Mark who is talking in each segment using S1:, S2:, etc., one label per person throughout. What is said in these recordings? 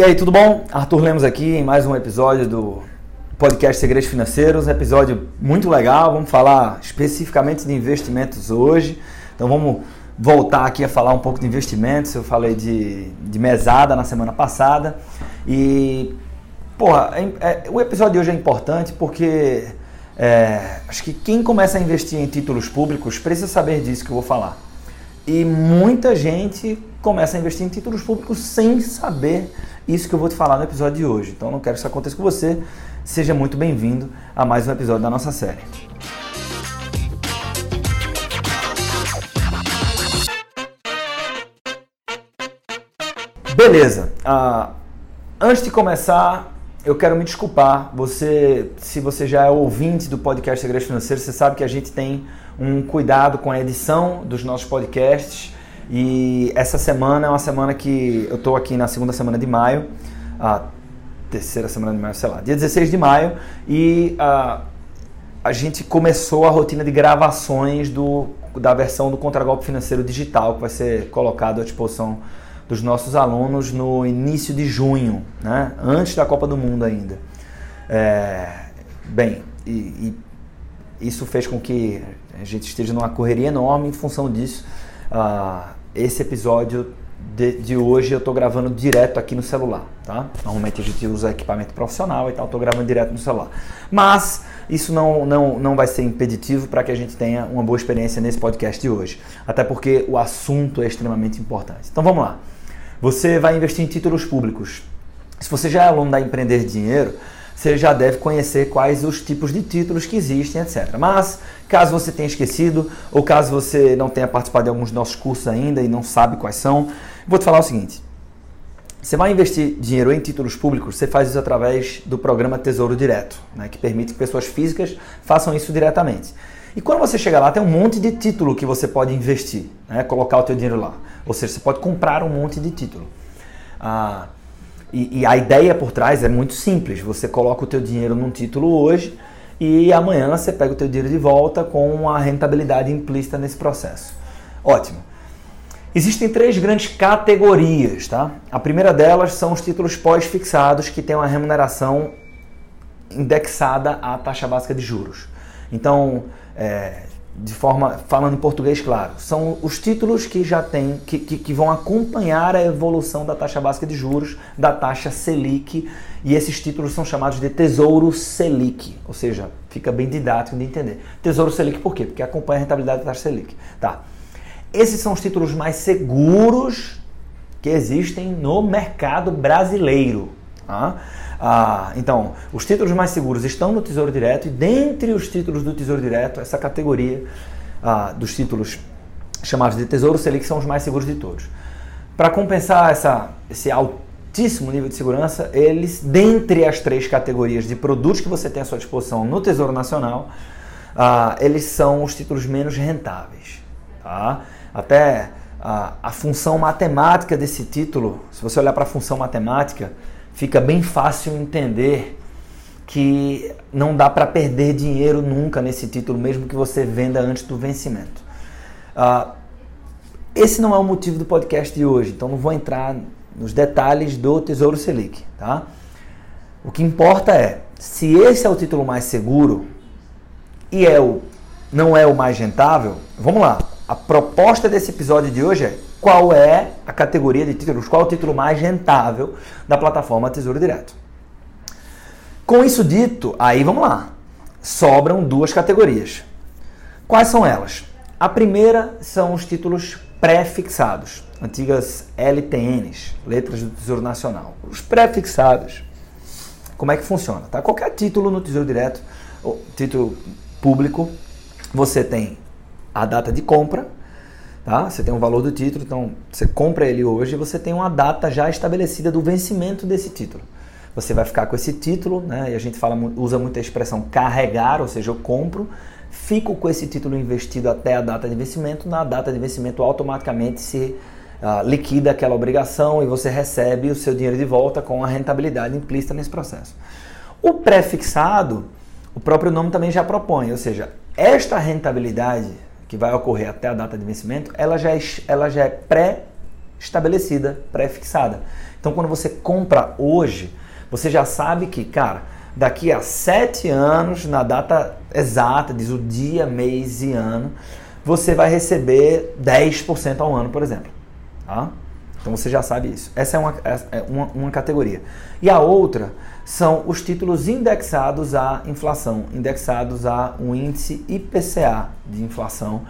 S1: E aí, tudo bom? Arthur Lemos aqui em mais um episódio do podcast Segredos Financeiros. Episódio muito legal. Vamos falar especificamente de investimentos hoje. Então vamos voltar aqui a falar um pouco de investimentos. Eu falei de, de mesada na semana passada. E, porra, é, é, o episódio de hoje é importante porque é, acho que quem começa a investir em títulos públicos precisa saber disso que eu vou falar. E muita gente começa a investir em títulos públicos sem saber isso que eu vou te falar no episódio de hoje. Então não quero que isso aconteça com você. Seja muito bem-vindo a mais um episódio da nossa série. Beleza. Uh, antes de começar, eu quero me desculpar. Você, se você já é ouvinte do podcast Segredos Financeiros, você sabe que a gente tem um cuidado com a edição dos nossos podcasts. E essa semana é uma semana que eu estou aqui na segunda semana de maio, a terceira semana de maio, sei lá, dia 16 de maio, e a, a gente começou a rotina de gravações do, da versão do Contragolpe Financeiro Digital, que vai ser colocado à disposição dos nossos alunos no início de junho, né? antes da Copa do Mundo ainda. É, bem, e, e isso fez com que a gente esteja numa correria enorme em função disso. Uh, esse episódio de, de hoje eu estou gravando direto aqui no celular, tá? Normalmente a gente usa equipamento profissional e tal, estou gravando direto no celular. Mas isso não, não, não vai ser impeditivo para que a gente tenha uma boa experiência nesse podcast de hoje. Até porque o assunto é extremamente importante. Então vamos lá. Você vai investir em títulos públicos. Se você já é aluno da Empreender Dinheiro, você já deve conhecer quais os tipos de títulos que existem, etc. Mas, caso você tenha esquecido, ou caso você não tenha participado de alguns dos nossos cursos ainda e não sabe quais são, vou te falar o seguinte. Você vai investir dinheiro em títulos públicos, você faz isso através do programa Tesouro Direto, né, que permite que pessoas físicas façam isso diretamente. E quando você chega lá, tem um monte de título que você pode investir, né, colocar o teu dinheiro lá. Ou seja, você pode comprar um monte de título. Ah, e, e, a ideia por trás é muito simples. Você coloca o teu dinheiro num título hoje e amanhã você pega o teu dinheiro de volta com uma rentabilidade implícita nesse processo. Ótimo. Existem três grandes categorias, tá? A primeira delas são os títulos pós-fixados que têm uma remuneração indexada à taxa básica de juros. Então, é, de forma falando em português claro, são os títulos que já têm que, que, que, vão acompanhar a evolução da taxa básica de juros, da taxa Selic, e esses títulos são chamados de Tesouro Selic, ou seja, fica bem didático de entender. Tesouro Selic por quê? Porque acompanha a rentabilidade da taxa Selic, tá? Esses são os títulos mais seguros que existem no mercado brasileiro, tá? Ah, então, os títulos mais seguros estão no Tesouro Direto e dentre os títulos do Tesouro Direto, essa categoria ah, dos títulos chamados de Tesouro Selic são os mais seguros de todos. Para compensar essa, esse altíssimo nível de segurança, eles, dentre as três categorias de produtos que você tem à sua disposição no Tesouro Nacional, ah, eles são os títulos menos rentáveis. Tá? Até a, a função matemática desse título, se você olhar para a função matemática, fica bem fácil entender que não dá para perder dinheiro nunca nesse título, mesmo que você venda antes do vencimento. Uh, esse não é o motivo do podcast de hoje, então não vou entrar nos detalhes do Tesouro Selic, tá? O que importa é, se esse é o título mais seguro e é o, não é o mais rentável, vamos lá. A proposta desse episódio de hoje é qual é a categoria de títulos, qual é o título mais rentável da plataforma Tesouro Direto. Com isso dito, aí vamos lá. Sobram duas categorias. Quais são elas? A primeira são os títulos pré-fixados, antigas LTNs, letras do Tesouro Nacional. Os pré-fixados. Como é que funciona? Tá? Qualquer título no Tesouro Direto, título público, você tem a data de compra, Tá? Você tem o valor do título, então você compra ele hoje e você tem uma data já estabelecida do vencimento desse título. Você vai ficar com esse título, né? E a gente fala, usa muito a expressão carregar, ou seja, eu compro, fico com esse título investido até a data de vencimento. Na data de vencimento, automaticamente se uh, liquida aquela obrigação e você recebe o seu dinheiro de volta com a rentabilidade implícita nesse processo. O pré-fixado, o próprio nome também já propõe, ou seja, esta rentabilidade que vai ocorrer até a data de vencimento, ela já é, ela já é pré-estabelecida, pré-fixada. Então, quando você compra hoje, você já sabe que, cara, daqui a sete anos, na data exata, diz o dia, mês e ano, você vai receber 10% ao ano, por exemplo. Tá? Então você já sabe isso. Essa é uma, é uma, uma categoria. E a outra são os títulos indexados à inflação, indexados a um índice IPCA de inflação,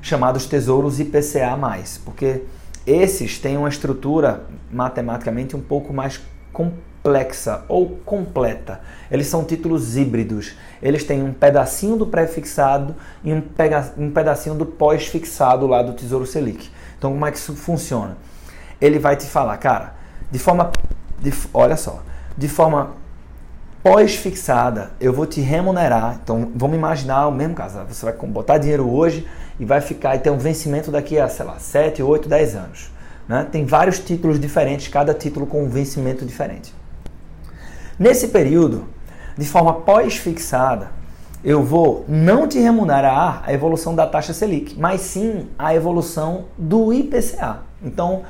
S1: chamados tesouros IPCA+, porque esses têm uma estrutura matematicamente um pouco mais complexa ou completa. Eles são títulos híbridos. Eles têm um pedacinho do pré-fixado e um, um pedacinho do pós-fixado lá do Tesouro Selic. Então, como é que isso funciona? Ele vai te falar, cara, de forma. De, olha só, de forma pós-fixada, eu vou te remunerar. Então, vamos imaginar o mesmo caso. Você vai botar dinheiro hoje e vai ficar e ter um vencimento daqui a, sei lá, 7, 8, 10 anos. Né? Tem vários títulos diferentes, cada título com um vencimento diferente. Nesse período, de forma pós-fixada, eu vou não te remunerar a evolução da taxa Selic, mas sim a evolução do IPCA. Então,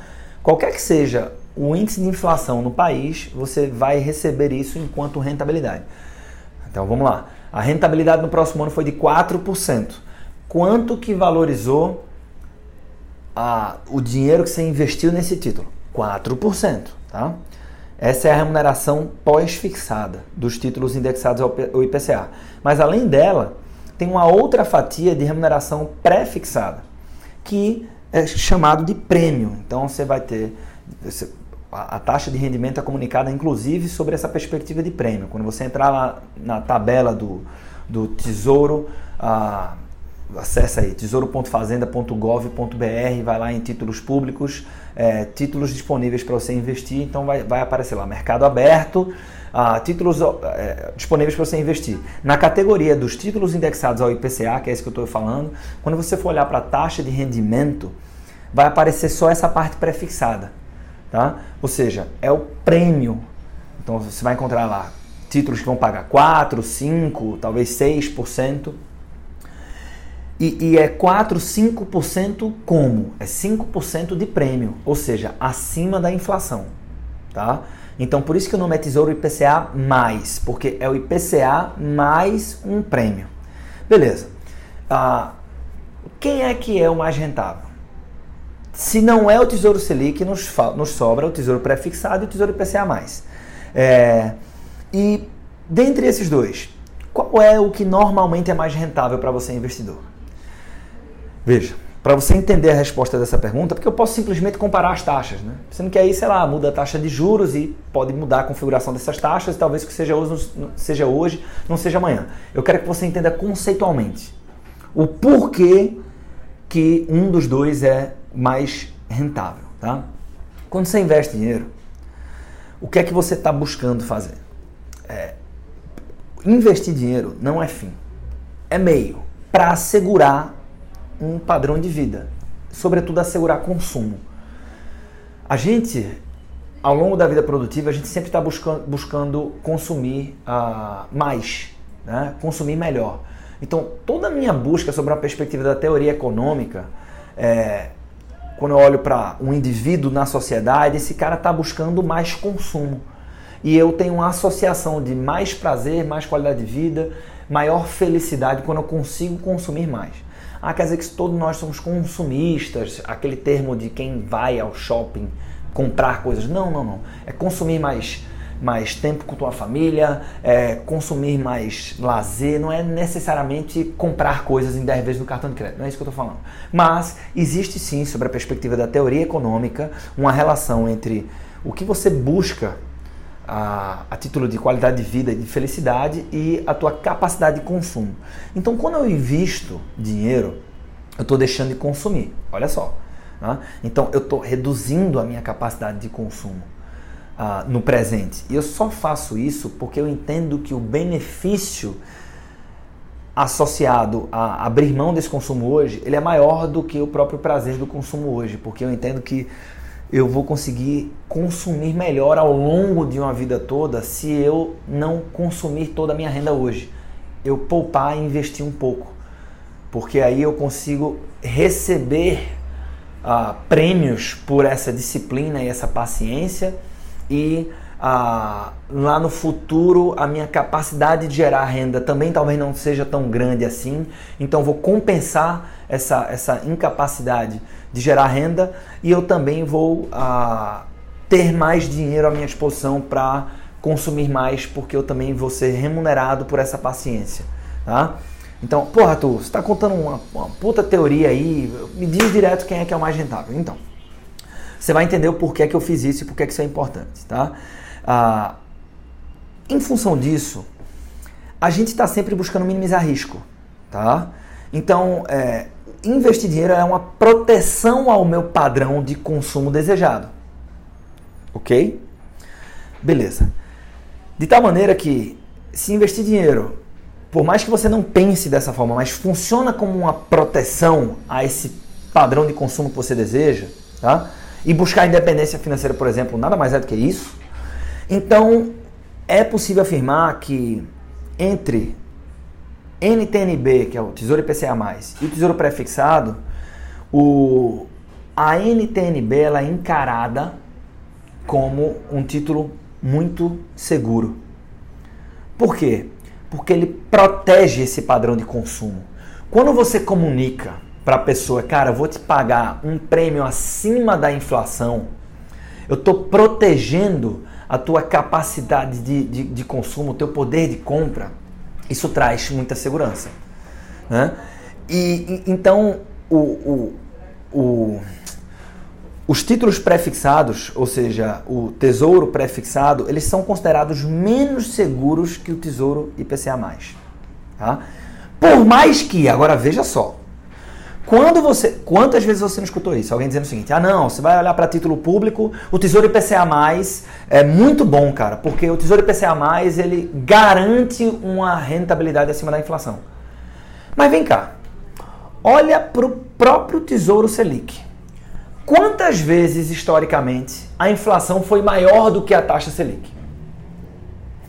S1: qualquer que seja o índice de inflação no país, você vai receber isso enquanto rentabilidade. Então vamos lá. A rentabilidade no próximo ano foi de 4%. Quanto que valorizou a, o dinheiro que você investiu nesse título? 4%. Tá? Essa é a remuneração pós-fixada dos títulos indexados ao IPCA. Mas além dela, tem uma outra fatia de remuneração pré-fixada, que é chamado de prêmio. Então você vai ter a, taxa de rendimento é comunicada inclusive sobre essa perspectiva de prêmio. Quando você entrar lá na tabela do, do Tesouro, ah, acessa aí tesouro.fazenda.gov.br, vai lá em títulos públicos, é, títulos disponíveis para você investir, então vai, vai aparecer lá mercado aberto, ah, títulos é, disponíveis para você investir. Na categoria dos títulos indexados ao IPCA, que é esse que eu estou falando, quando você for olhar para a taxa de rendimento, vai aparecer só essa parte prefixada. Tá? Ou seja, é o prêmio. Então você vai encontrar lá títulos que vão pagar 4, 5, talvez 6%. E, e é 4, 5% como? É 5% de prêmio, ou seja, acima da inflação. Tá? Então por isso que o nome é Tesouro IPCA mais, porque é o IPCA mais um prêmio. Beleza. Ah, quem é que é o mais rentável? Se não é o Tesouro Selic, nos, nos sobra o Tesouro Prefixado e o Tesouro IPCA+. É, e dentre esses dois, qual é o que normalmente é mais rentável para você investidor? Veja, para você entender a resposta dessa pergunta, porque eu posso simplesmente comparar as taxas, né? Sendo que aí, sei lá, muda a taxa de juros e pode mudar a configuração dessas taxas, e talvez que seja hoje, seja hoje, não seja amanhã. Eu quero que você entenda conceitualmente o porquê que um dos dois é mais rentável, tá? Quando você investe dinheiro, o que é que você está buscando fazer? É, investir dinheiro não é fim, é meio para assegurar um padrão de vida, sobretudo assegurar consumo. A gente, ao longo da vida produtiva, a gente sempre está buscando, buscando consumir uh, mais, né? consumir melhor. Então, toda a minha busca sobre a perspectiva da teoria econômica é, quando eu olho para um indivíduo na sociedade, esse cara está buscando mais consumo. E eu tenho uma associação de mais prazer, mais qualidade de vida, maior felicidade quando eu consigo consumir mais. Ah, quer dizer que todos nós somos consumistas, aquele termo de quem vai ao shopping comprar coisas. Não, não, não. É consumir mais mais tempo com tua família, é, consumir mais lazer, não é necessariamente comprar coisas em 10 vezes no cartão de crédito, não é isso que eu estou falando. Mas existe sim, sobre a perspectiva da teoria econômica, uma relação entre o que você busca a, a, título de qualidade de vida e de felicidade e a tua capacidade de consumo. Então, quando eu invisto dinheiro, eu estou deixando de consumir. Olha só. Né? Então, eu estou reduzindo a minha capacidade de consumo ah, no presente. E eu só faço isso porque eu entendo que o benefício associado a abrir mão desse consumo hoje, ele é maior do que o próprio prazer do consumo hoje, porque eu entendo que eu vou conseguir consumir melhor ao longo de uma vida toda se eu não consumir toda a minha renda hoje. Eu poupar e investir um pouco, porque aí eu consigo receber uh, prêmios por essa disciplina e essa paciência e ah, lá no futuro a minha capacidade de gerar renda também talvez não seja tão grande assim, então vou compensar essa, essa incapacidade de gerar renda e eu também vou ah, ter mais dinheiro à minha disposição para consumir mais, porque eu também vou ser remunerado por essa paciência. Tá? Então, porra, tu, você está contando uma, uma puta teoria aí, me diz direto quem é que é o mais rentável. Então, você vai entender o porquê que eu fiz isso e porquê que isso é importante. Tá? Ah, em função disso, a gente está sempre buscando minimizar risco. Tá? Então, é, investir dinheiro é uma proteção ao meu padrão de consumo desejado. Ok? Beleza. De tal maneira que, se investir dinheiro, por mais que você não pense dessa forma, mas funciona como uma proteção a esse padrão de consumo que você deseja, tá? E buscar independência financeira, por exemplo, nada mais é do que isso. Então, é possível afirmar que entre NTNB, que é o Tesouro IPCA+, e o Tesouro Prefixado, o, a NTNB ela é encarada como um título muito seguro. Por quê? Porque ele protege esse padrão de consumo. Quando você comunica para a pessoa, cara, vou te pagar um prêmio acima da inflação, eu estou protegendo a tua capacidade de, de, de consumo, o teu poder de compra isso traz muita segurança. Né? E, e então o, o, o, os títulos prefixados, ou seja, o tesouro prefixado, eles são considerados menos seguros que o tesouro IPCA+. Tá? Por mais que, agora veja só, quando você, quantas vezes você não escutou isso? Alguém dizendo o seguinte: ah, não, você vai olhar para título público, o Tesouro IPCA é muito bom, cara, porque o Tesouro IPCA ele garante uma rentabilidade acima da inflação. Mas vem cá, olha para o próprio Tesouro Selic. Quantas vezes, historicamente, a inflação foi maior do que a taxa Selic?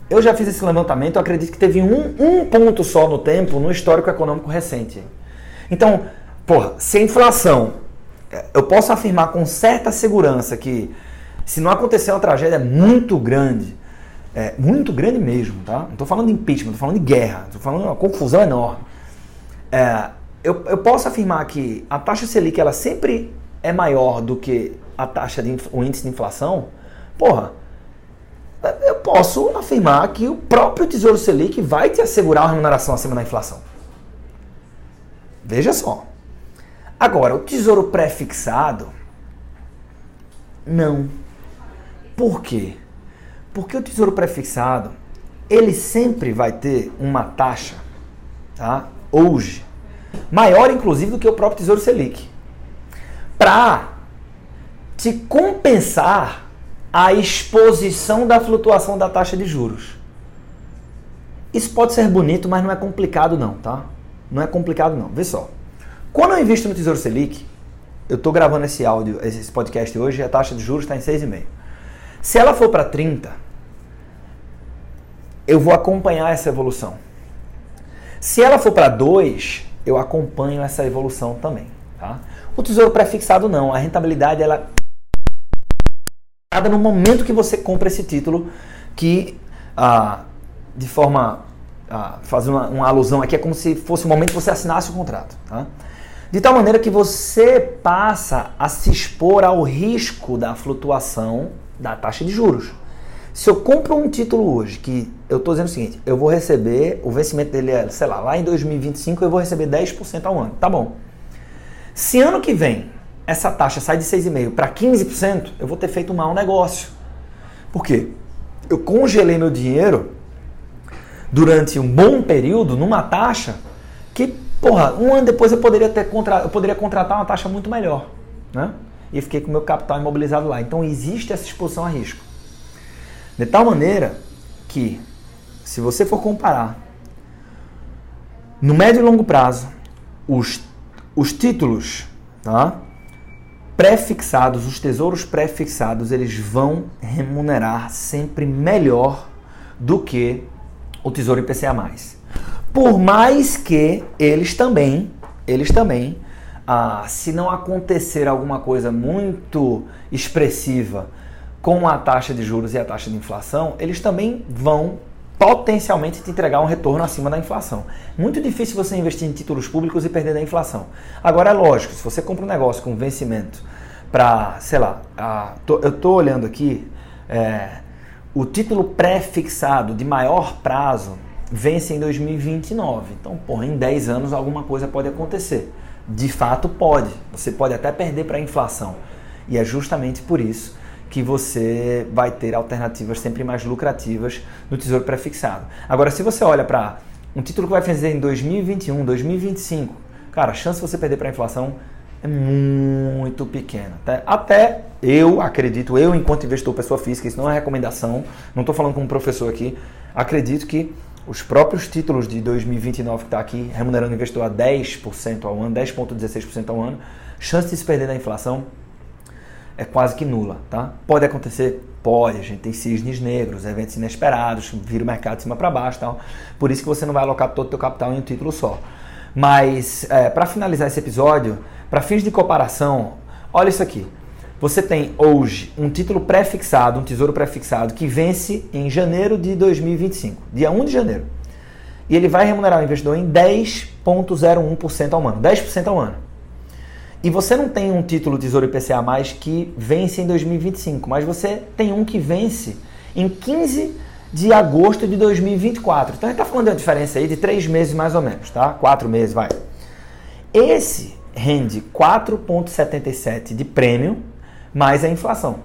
S1: Eu já fiz esse levantamento, acredito que teve um, um ponto só no tempo no histórico econômico recente. Então, Porra, se a inflação, eu posso afirmar com certa segurança que se não acontecer uma tragédia muito grande, é, muito grande mesmo, tá? Não estou falando de impeachment, estou falando de guerra, estou falando de uma confusão enorme. É, eu, eu posso afirmar que a taxa Selic ela sempre é maior do que a taxa de o índice de inflação. Porra, eu posso afirmar que o próprio Tesouro Selic vai te assegurar uma remuneração acima da inflação. Veja só. Agora, o tesouro pré-fixado, não. Por quê? Porque o tesouro pré-fixado, ele sempre vai ter uma taxa, tá? Hoje, maior inclusive do que o próprio Tesouro Selic. Para te compensar a exposição da flutuação da taxa de juros. Isso pode ser bonito, mas não é complicado não, tá? Não é complicado não. Vê só. Quando eu invisto no Tesouro Selic, eu estou gravando esse áudio, esse podcast hoje, a taxa de juros está em 6,5. Se ela for para 30, eu vou acompanhar essa evolução. Se ela for para 2, eu acompanho essa evolução também. Tá? O tesouro pré-fixado não, a rentabilidade ela no momento que você compra esse título, que ah, de forma ah, fazer uma, uma, alusão aqui é como se fosse o momento que você assinasse o contrato. Tá? De tal maneira que você passa a se expor ao risco da flutuação da taxa de juros. Se eu compro um título hoje, que eu estou dizendo o seguinte, eu vou receber, o vencimento dele é, sei lá, lá em 2025 eu vou receber 10% ao ano. Tá bom. Se ano que vem essa taxa sai de 6,5% para 15%, eu vou ter feito um mau negócio. Por quê? Eu congelei meu dinheiro durante um bom período numa taxa que Porra, um ano depois eu poderia, ter contra... eu poderia contratar uma taxa muito melhor. Né? E fiquei com o meu capital imobilizado lá. Então existe essa exposição a risco. De tal maneira que, se você for comparar, no médio e longo prazo, os, os títulos tá? pré-fixados, os tesouros pré-fixados, eles vão remunerar sempre melhor do que o Tesouro IPCA+. Por mais que eles também, eles também, ah, se não acontecer alguma coisa muito expressiva com a taxa de juros e a taxa de inflação, eles também vão potencialmente te entregar um retorno acima da inflação. Muito difícil você investir em títulos públicos e perder da inflação. Agora é lógico, se você compra um negócio com vencimento para, sei lá, a, tô, eu estou olhando aqui, é, o título pré-fixado de maior prazo vence em 2029. Então, porra, em 10 anos alguma coisa pode acontecer. De fato, pode. Você pode até perder para a inflação. E é justamente por isso que você vai ter alternativas sempre mais lucrativas no tesouro prefixado. Agora, se você olha para um título que vai fazer em 2021, 2025, cara, a chance de você perder para a inflação é muito pequena. Tá? Até eu acredito, eu enquanto investidor pessoa física, isso não é recomendação, não estou falando como professor aqui, acredito que os próprios títulos de 2029 que está aqui remunerando o investidor a 10% ao ano, 10,16% ao ano, chance de se perder da inflação é quase que nula, tá? Pode acontecer? Pode, a gente tem cisnes negros, eventos inesperados, vira o mercado de cima para baixo tal. Por isso que você não vai alocar todo o teu capital em um título só. Mas, é, para finalizar esse episódio, para fins de comparação, olha isso aqui. Você tem hoje um título pré-fixado, um tesouro pré-fixado, que vence em janeiro de 2025, dia 1 de janeiro. E ele vai remunerar o investidor em 10,01% ao ano. 10% ao ano. E você não tem um título Tesouro IPCA mais que vence em 2025, mas você tem um que vence em 15 de agosto de 2024. Então a gente está falando de uma diferença aí de três meses mais ou menos, tá? Quatro meses, vai. Esse rende 4,77 de prêmio mais a inflação.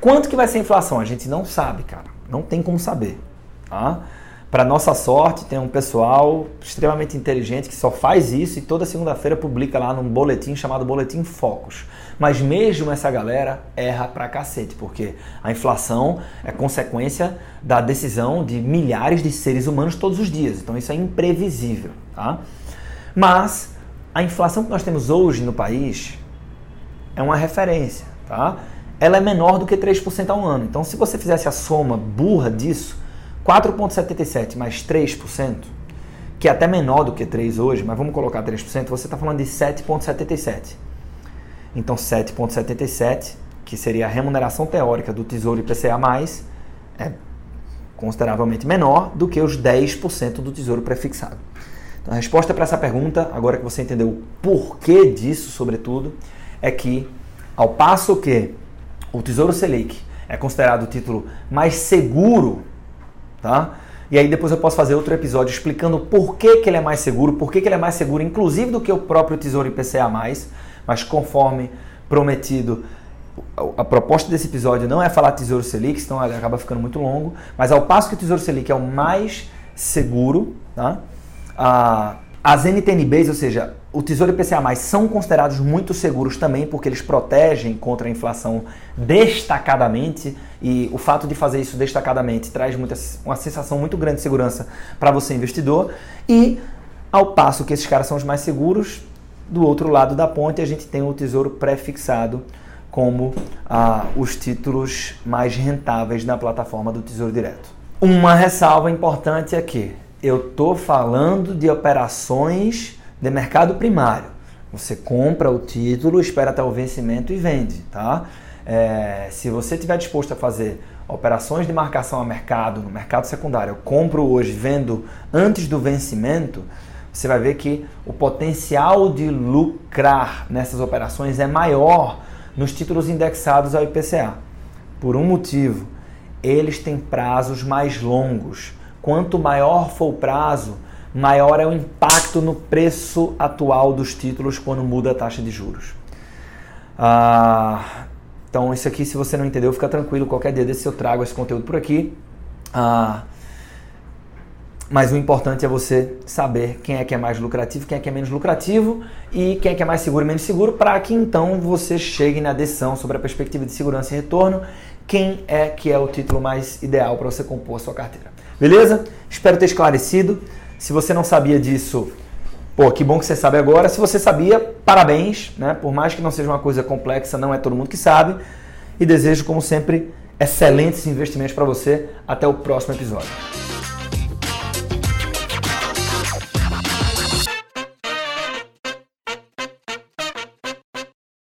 S1: Quanto que vai ser a inflação? A gente não sabe, cara. Não tem como saber, tá? Para nossa sorte, tem um pessoal extremamente inteligente que só faz isso e toda segunda-feira publica lá num boletim chamado Boletim Focus. Mas mesmo essa galera erra pra cacete, porque a inflação é consequência da decisão de milhares de seres humanos todos os dias. Então isso é imprevisível, tá? Mas a inflação que nós temos hoje no país é uma referência, tá? Ela é menor do que 3% ao ano. Então se você fizesse a soma burra disso, 4,77 mais 3%, que é até menor do que 3 hoje, mas vamos colocar 3%, você está falando de 7,77. Então 7,77, que seria a remuneração teórica do Tesouro IPCA+, é consideravelmente menor do que os 10% do Tesouro prefixado. Então a resposta para essa pergunta, agora que você entendeu o porquê disso, sobretudo, é que ao passo que o Tesouro Selic é considerado o título mais seguro tá? E aí depois eu posso fazer outro episódio explicando por que, que ele é mais seguro, por que, que ele é mais seguro, inclusive do que o próprio Tesouro IPCA+, mas conforme prometido, a proposta desse episódio não é falar Tesouro Selic, senão acaba ficando muito longo, mas ao passo que o Tesouro Selic é o mais seguro, tá? Ah, as NTNBs, ou seja, o Tesouro IPCA+, são considerados muito seguros também porque eles protegem contra a inflação destacadamente e o fato de fazer isso destacadamente traz muita, uma sensação muito grande de segurança para você investidor e ao passo que esses caras são os mais seguros, do outro lado da ponte a gente tem o Tesouro pré-fixado como ah, os títulos mais rentáveis na plataforma do Tesouro Direto. Uma ressalva importante aqui, eu estou falando de operações de mercado primário. Você compra o título, espera até o vencimento e vende, tá? É, se você estiver disposto a fazer operações de marcação a mercado, no mercado secundário, eu compro hoje, vendo antes do vencimento, você vai ver que o potencial de lucrar nessas operações é maior nos títulos indexados ao IPCA. Por um motivo, eles têm prazos mais longos. Quanto maior for o prazo, maior é o impacto no preço atual dos títulos quando muda a taxa de juros. Ah, então, isso aqui, se você não entendeu, fica tranquilo. Qualquer dia desse eu trago esse conteúdo por aqui. Ah, mas o importante é você saber quem é que é mais lucrativo, quem é que é menos lucrativo e quem é que é mais seguro e menos seguro, para que então você chegue na decisão sobre a perspectiva de segurança e retorno, quem é que é o título mais ideal para você compor a sua carteira. Beleza? Espero ter esclarecido. Se você não sabia disso, pô, que bom que você sabe agora. Se você sabia, parabéns, né? Por mais que não seja uma coisa complexa, não é todo mundo que sabe. E desejo, como sempre, excelentes investimentos para você. Até o próximo episódio.